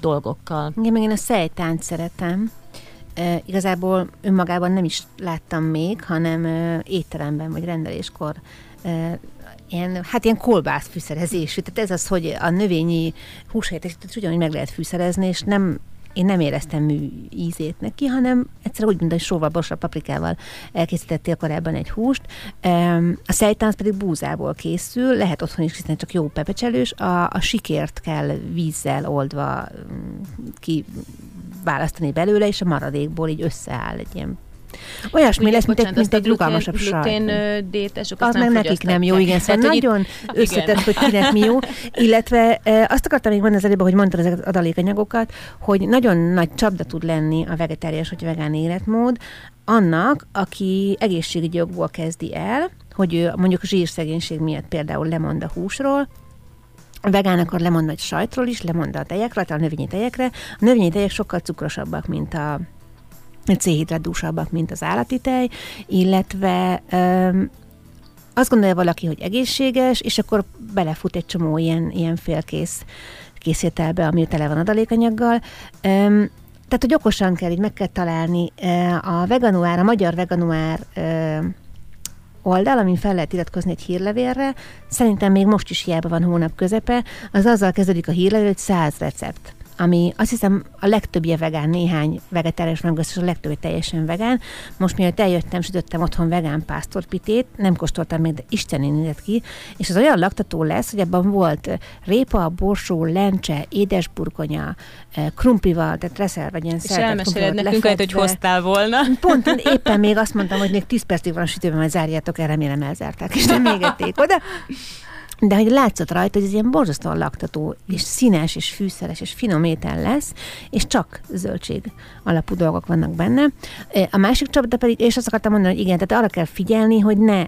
[SPEAKER 3] dolgokkal.
[SPEAKER 4] Igen, meg én a szejtánt szeretem. E, igazából önmagában nem is láttam még, hanem étteremben vagy rendeléskor ilyen, hát ilyen kolbász fűszerezésű. Tehát ez az, hogy a növényi húshelyettesítést ugyanúgy meg lehet fűszerezni, és nem én nem éreztem mű ízét neki, hanem egyszer úgy, mint hogy sóval, borsra, paprikával elkészítettél korábban egy húst. A szejtánc pedig búzából készül, lehet otthon is hiszen csak jó pepecselős. A, a sikért kell vízzel oldva mm, ki választani belőle, és a maradékból így összeáll egy ilyen Olyasmi lesz, mint egy, mint egy rugalmasabb sajt.
[SPEAKER 3] Glutén détesek,
[SPEAKER 4] az meg nekik nem jó, igen, szóval nagyon összetett, hogy kinek mi jó. Illetve azt akartam még mondani az előbb, hogy mondtad ezeket az adalékanyagokat, hogy nagyon nagy csapda tud lenni a vegetáriás vagy vegán életmód, annak, aki egészségügyi jogból kezdi el, hogy ő mondjuk zsírszegénység miatt például lemond a húsról, a vegán akkor lemond a sajtról is, lemond a tejekről, a növényi tejekre. A növényi tejek sokkal cukrosabbak, mint a C-hidrátdúsabbak, mint az állati tej, illetve öm, azt gondolja valaki, hogy egészséges, és akkor belefut egy csomó ilyen, ilyen félkész készételbe, ami tele van adalékanyaggal. Öm, tehát, hogy okosan kell, így meg kell találni a veganuár, a magyar veganuár oldal, amin fel lehet iratkozni egy hírlevélre, szerintem még most is hiába van hónap közepe, az azzal kezdődik a hírlevél, hogy száz recept ami azt hiszem a legtöbbje vegán, néhány vegetárius meg a legtöbbje teljesen vegán. Most miatt eljöttem, sütöttem otthon vegán pásztorpitét, nem kóstoltam még, de Isten nézett ki, és az olyan laktató lesz, hogy ebben volt répa, borsó, lencse, édesburgonya, eh, krumplival, tehát reszel, vagy ilyen
[SPEAKER 3] És elmeséled nekünk, hogy hoztál volna.
[SPEAKER 4] Pont én éppen még azt mondtam, hogy még 10 percig van a sütőben, majd zárjátok el, remélem elzárták, és nem égették oda de hogy látszott rajta, hogy ez ilyen borzasztóan laktató, és színes, és fűszeres, és finom étel lesz, és csak zöldség alapú dolgok vannak benne. A másik csapda pedig, és azt akartam mondani, hogy igen, tehát arra kell figyelni, hogy ne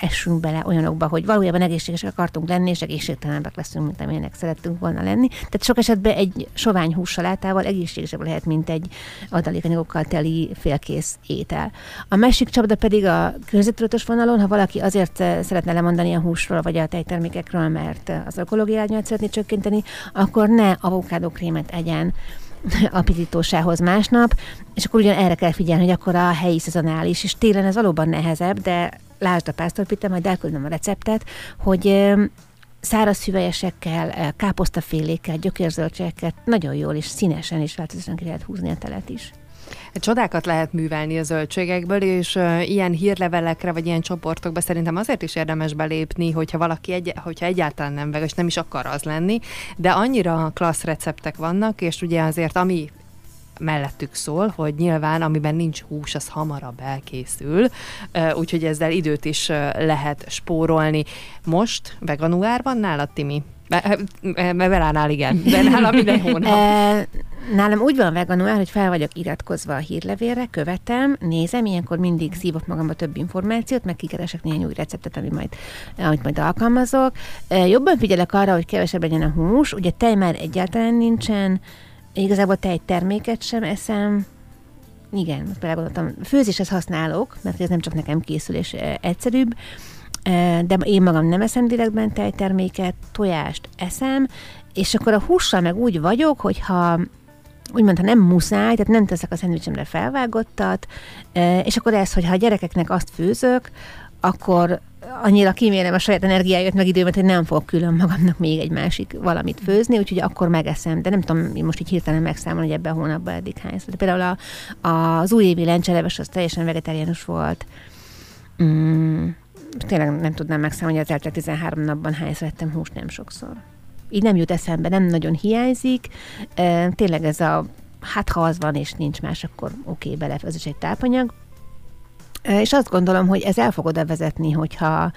[SPEAKER 4] essünk bele olyanokba, hogy valójában egészségesek akartunk lenni, és egészségtelenebbek leszünk, mint amilyenek szerettünk volna lenni. Tehát sok esetben egy sovány hússalátával egészségesebb lehet, mint egy adalékanyagokkal teli félkész étel. A másik csapda pedig a környezettudatos vonalon, ha valaki azért szeretne lemondani a húsról, vagy a tejtermékekről, termékekről, mert az ökológiai árnyat szeretné csökkenteni, akkor ne avokádókrémet egyen apítítósához másnap, és akkor ugyan erre kell figyelni, hogy akkor a helyi szezonális, és télen ez valóban nehezebb, de lásd a pásztorpite, majd elküldöm a receptet, hogy száraz hüvelyesekkel, káposztafélékkel, gyökérzöldségekkel nagyon jól és színesen és változatosan ki lehet húzni a telet is.
[SPEAKER 2] Csodákat lehet művelni a zöldségekből, és ilyen hírlevelekre, vagy ilyen csoportokba szerintem azért is érdemes belépni, hogyha valaki egy, hogyha egyáltalán nem vegas, nem is akar az lenni, de annyira klassz receptek vannak, és ugye azért ami mellettük szól, hogy nyilván amiben nincs hús, az hamarabb elkészül, úgyhogy ezzel időt is lehet spórolni. Most veganuárban nálad, Timi? Veránál igen, de nálam minden hónap.
[SPEAKER 4] Nálam úgy van veganuár, hogy fel vagyok iratkozva a hírlevélre, követem, nézem, ilyenkor mindig szívok magamba több információt, meg kikeresek néhány új receptet, ami majd, amit majd alkalmazok. Jobban figyelek arra, hogy kevesebb legyen a hús, ugye tej már egyáltalán nincsen, igazából tejterméket sem eszem, igen, belegondoltam. Főzéshez használok, mert ez nem csak nekem készül és egyszerűbb, de én magam nem eszem direktben tejterméket, tojást eszem, és akkor a hússal meg úgy vagyok, hogyha úgymond, ha nem muszáj, tehát nem teszek a szendvicsemre felvágottat, és akkor ez, hogyha a gyerekeknek azt főzök, akkor annyira kímélem a saját energiáját, meg időmet, hogy nem fogok külön magamnak még egy másik valamit főzni, úgyhogy akkor megeszem. De nem tudom, én most így hirtelen megszámolni, hogy ebben a hónapban eddig hány. De például a, a, az újévi lencseleves az teljesen vegetáriánus volt. Mm, tényleg nem tudnám megszámolni, hogy az eltelt 13 napban hányszor ettem húst, nem sokszor. Így nem jut eszembe, nem nagyon hiányzik. Tényleg ez a, hát ha az van és nincs más, akkor oké, okay, bele, ez is egy tápanyag. És azt gondolom, hogy ez el fog oda vezetni, hogyha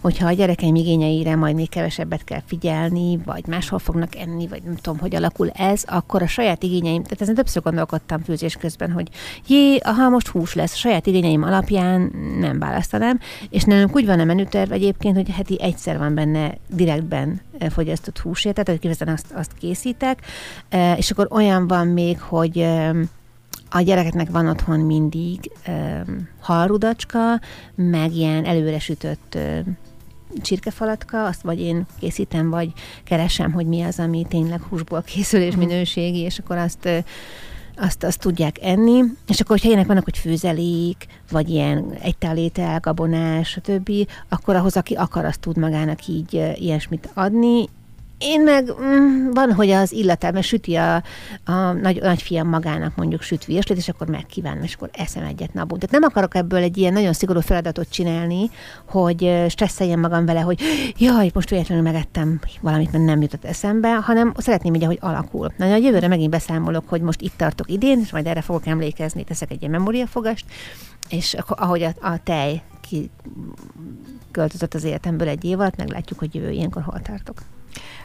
[SPEAKER 4] hogyha a gyerekeim igényeire majd még kevesebbet kell figyelni, vagy máshol fognak enni, vagy nem tudom, hogy alakul ez, akkor a saját igényeim, tehát ezen többször gondolkodtam főzés közben, hogy jé, ha most hús lesz, a saját igényeim alapján nem választanám, és nálunk úgy van a menüterv egyébként, hogy heti egyszer van benne direktben eh, fogyasztott húsért, tehát hogy kifejezetten azt, azt készítek, eh, és akkor olyan van még, hogy a gyerekeknek van otthon mindig um, halrudacska, meg ilyen előre sütött um, csirkefalatka, azt vagy én készítem, vagy keresem, hogy mi az, ami tényleg húsból készül és mhm. minőségi, és akkor azt azt, azt tudják enni, és akkor, hogyha ilyenek vannak, hogy főzelék, vagy ilyen egytálétel, gabonás, stb., akkor ahhoz, aki akar, azt tud magának így ilyesmit adni, én meg mm, van, hogy az illatában süti a, a nagy, nagyfiam magának mondjuk süt virslit, és akkor megkívánom, és akkor eszem egyet napot. Tehát nem akarok ebből egy ilyen nagyon szigorú feladatot csinálni, hogy stresszeljem magam vele, hogy jaj, most véletlenül megettem valamit, mert nem jutott eszembe, hanem szeretném így, hogy alakul. Na, a jövőre megint beszámolok, hogy most itt tartok idén, és majd erre fogok emlékezni, teszek egy ilyen memóriafogast, és ahogy a, a tej ki költözött az életemből egy év alatt, meglátjuk, hogy jövő ilyenkor hol tartok.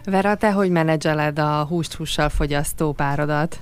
[SPEAKER 2] Vera, te hogy menedzseled a húst-hússal fogyasztó párodat?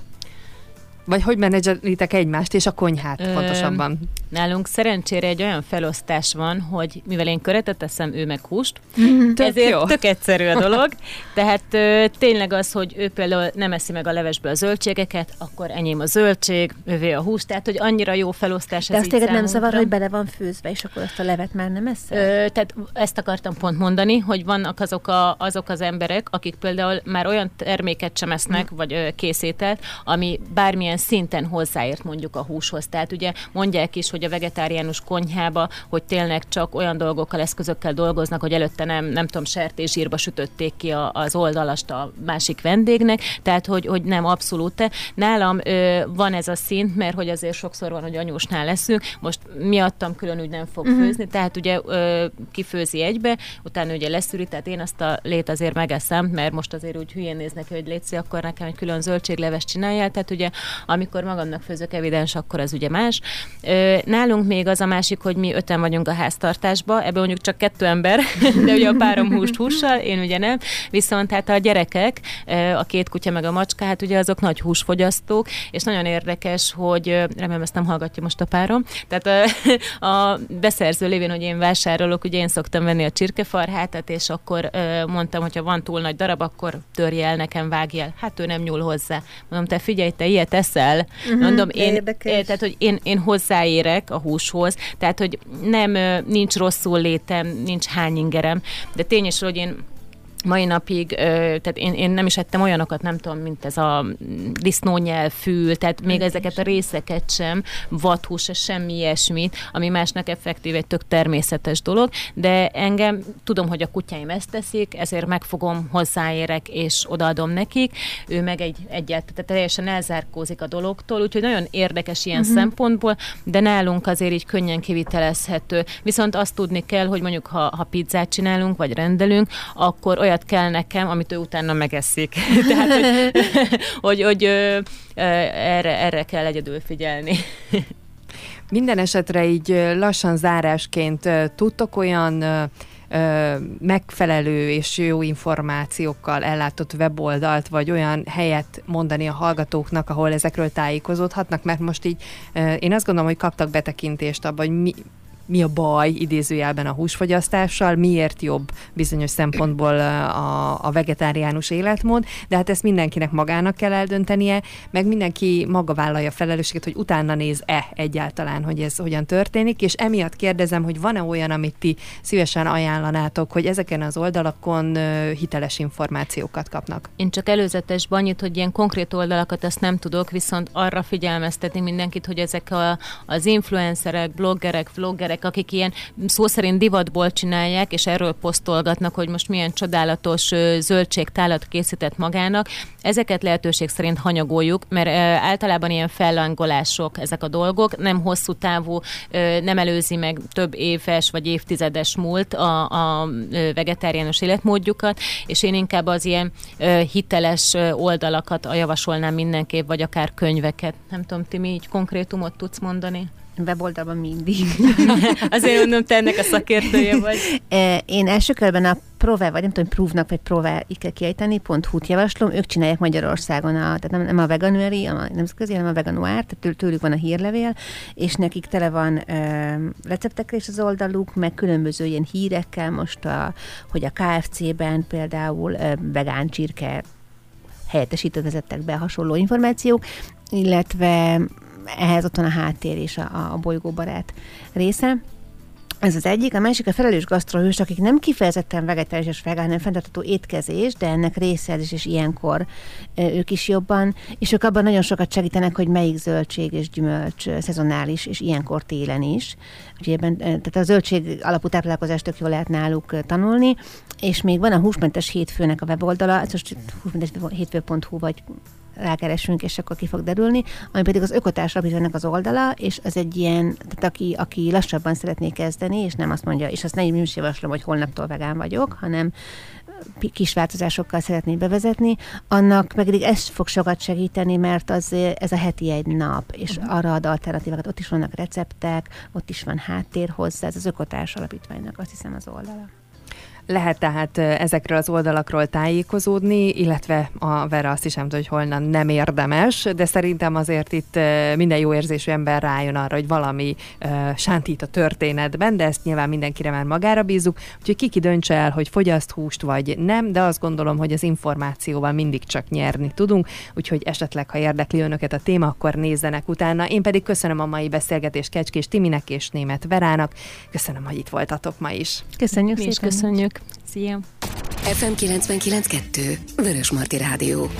[SPEAKER 2] Vagy hogy menedzselitek egymást és a konyhát Ö, pontosabban?
[SPEAKER 3] Nálunk szerencsére egy olyan felosztás van, hogy mivel én köretet teszem, ő meg húst, mm, tök ezért jó. tök egyszerű a dolog. Tehát ö, tényleg az, hogy ő például nem eszi meg a levesből a zöldségeket, akkor enyém a zöldség, ővé a hús, tehát hogy annyira jó felosztás.
[SPEAKER 4] De azt téged nem zavar, hogy bele van főzve, és akkor azt a levet már nem eszel?
[SPEAKER 3] Ö, tehát ezt akartam pont mondani, hogy vannak azok, a, azok az emberek, akik például már olyan terméket sem esznek, mm. vagy ö, készételt, ami bármilyen valamilyen szinten hozzáért mondjuk a húshoz. Tehát ugye mondják is, hogy a vegetáriánus konyhába, hogy tényleg csak olyan dolgokkal, eszközökkel dolgoznak, hogy előtte nem, nem tudom, sertészsírba sütötték ki a, az oldalast a másik vendégnek, tehát hogy, hogy nem abszolút. Nálam ö, van ez a szint, mert hogy azért sokszor van, hogy anyósnál leszünk, most miattam külön úgy nem fog uh-huh. főzni, tehát ugye ö, kifőzi egybe, utána ugye leszűri, tehát én azt a lét azért megeszem, mert most azért úgy hülyén néznek, hogy létszi, akkor nekem egy külön zöldségleves csináljál, tehát ugye amikor magamnak főzök evidens, akkor az ugye más. Nálunk még az a másik, hogy mi öten vagyunk a háztartásba, ebből mondjuk csak kettő ember, de ugye a párom húst hússal, én ugye nem. Viszont hát a gyerekek, a két kutya meg a macska, hát ugye azok nagy húsfogyasztók, és nagyon érdekes, hogy remélem ezt nem hallgatja most a párom. Tehát a, a beszerző lévén, hogy én vásárolok, ugye én szoktam venni a csirkefarhátat, és akkor mondtam, hogy ha van túl nagy darab, akkor törje el nekem, vágj el. Hát ő nem nyúl hozzá. Mondom, te figyelj, te ilyet eszel, Uh-huh, Mondom, én, érdekes. tehát, hogy én, én hozzáérek a húshoz, tehát, hogy nem, nincs rosszul létem, nincs hány ingerem, de tényes, hogy én mai napig, tehát én, én nem is ettem olyanokat, nem tudom, mint ez a disznónyelfül, tehát még Én ezeket a részeket sem, vathús, semmi ilyesmit, ami másnak effektív egy tök természetes dolog, de engem tudom, hogy a kutyáim ezt teszik, ezért megfogom, hozzáérek, és odaadom nekik, ő meg egy egyet, tehát teljesen elzárkózik a dologtól, úgyhogy nagyon érdekes ilyen uh-huh. szempontból, de nálunk azért így könnyen kivitelezhető. Viszont azt tudni kell, hogy mondjuk ha, ha pizzát csinálunk, vagy rendelünk, akkor olyan olyat kell nekem, amit ő utána megeszik. Tehát, hogy, hogy, hogy ö, erre, erre kell egyedül figyelni.
[SPEAKER 2] Minden esetre így lassan zárásként tudtok olyan megfelelő és jó információkkal ellátott weboldalt, vagy olyan helyet mondani a hallgatóknak, ahol ezekről tájékozódhatnak, mert most így én azt gondolom, hogy kaptak betekintést abba, hogy mi, mi a baj idézőjelben a húsfogyasztással, miért jobb bizonyos szempontból a, a vegetáriánus életmód, de hát ezt mindenkinek magának kell eldöntenie, meg mindenki maga vállalja a felelősséget, hogy utána néz-e egyáltalán, hogy ez hogyan történik, és emiatt kérdezem, hogy van-e olyan, amit ti szívesen ajánlanátok, hogy ezeken az oldalakon hiteles információkat kapnak?
[SPEAKER 3] Én csak előzetes annyit, hogy ilyen konkrét oldalakat ezt nem tudok, viszont arra figyelmeztetni mindenkit, hogy ezek a, az influencerek, bloggerek, vloggerek, emberek, akik ilyen szó szerint divatból csinálják, és erről posztolgatnak, hogy most milyen csodálatos zöldségtálat készített magának, ezeket lehetőség szerint hanyagoljuk, mert általában ilyen fellángolások ezek a dolgok, nem hosszú távú, nem előzi meg több éves vagy évtizedes múlt a, a vegetáriánus életmódjukat, és én inkább az ilyen hiteles oldalakat javasolnám mindenképp, vagy akár könyveket. Nem tudom, Timi, így konkrétumot tudsz mondani?
[SPEAKER 4] Weboldalban mindig.
[SPEAKER 3] Azért mondom, te ennek a szakértője vagy.
[SPEAKER 4] Én első körben a Prove, vagy nem tudom, Prove-nak, vagy Prove, így kell kiejteni, pont hút javaslom, ők csinálják Magyarországon, a, tehát nem, nem a veganuary, a nemzetközi, hanem a veganuár, tehát tőlük van a hírlevél, és nekik tele van ö, receptekre is az oldaluk, meg különböző ilyen hírekkel, most a, hogy a KFC-ben például ö, vegán csirke helyettesítő vezettek be hasonló információk, illetve ehhez ott van a háttér és a, a bolygóbarát része. Ez az egyik, a másik a felelős gasztrohős, akik nem kifejezetten vegetáris és vegán, hanem fenntartható étkezés, de ennek része is, és ilyenkor ők is jobban, és ők abban nagyon sokat segítenek, hogy melyik zöldség és gyümölcs szezonális, és ilyenkor télen is. Úgyhogy ebben, tehát a zöldség alapú táplálkozást tök jól lehet náluk tanulni, és még van a húsmentes hétfőnek a weboldala, ez most húsmentes hétfő.hu vagy rákeresünk, és akkor ki fog derülni, ami pedig az ökotárs alapítványnak az oldala, és az egy ilyen, tehát aki, aki lassabban szeretné kezdeni, és nem azt mondja, és azt nem is javaslom, hogy holnaptól vegán vagyok, hanem kis változásokkal szeretné bevezetni, annak pedig ez fog sokat segíteni, mert az, ez a heti egy nap, és uh-huh. arra ad alternatívákat. Ott is vannak receptek, ott is van háttér hozzá, ez az Ökotárs Alapítványnak azt hiszem az oldala.
[SPEAKER 2] Lehet tehát ezekről az oldalakról tájékozódni, illetve a Vera azt is nem tudja, hogy holnan nem érdemes, de szerintem azért itt minden jó érzésű ember rájön arra, hogy valami sántít a történetben, de ezt nyilván mindenkire már magára bízunk, úgyhogy kiki döntse el, hogy fogyaszt húst vagy nem, de azt gondolom, hogy az információval mindig csak nyerni tudunk, úgyhogy esetleg, ha érdekli önöket a téma, akkor nézzenek utána. Én pedig köszönöm a mai beszélgetést Kecskés Timinek és Német Verának. Köszönöm, hogy itt voltatok ma is.
[SPEAKER 4] Köszönjük
[SPEAKER 3] Mi
[SPEAKER 4] szépen.
[SPEAKER 3] is köszönjük. Szia!
[SPEAKER 5] FM 99.2 Vörösmarty Rádió.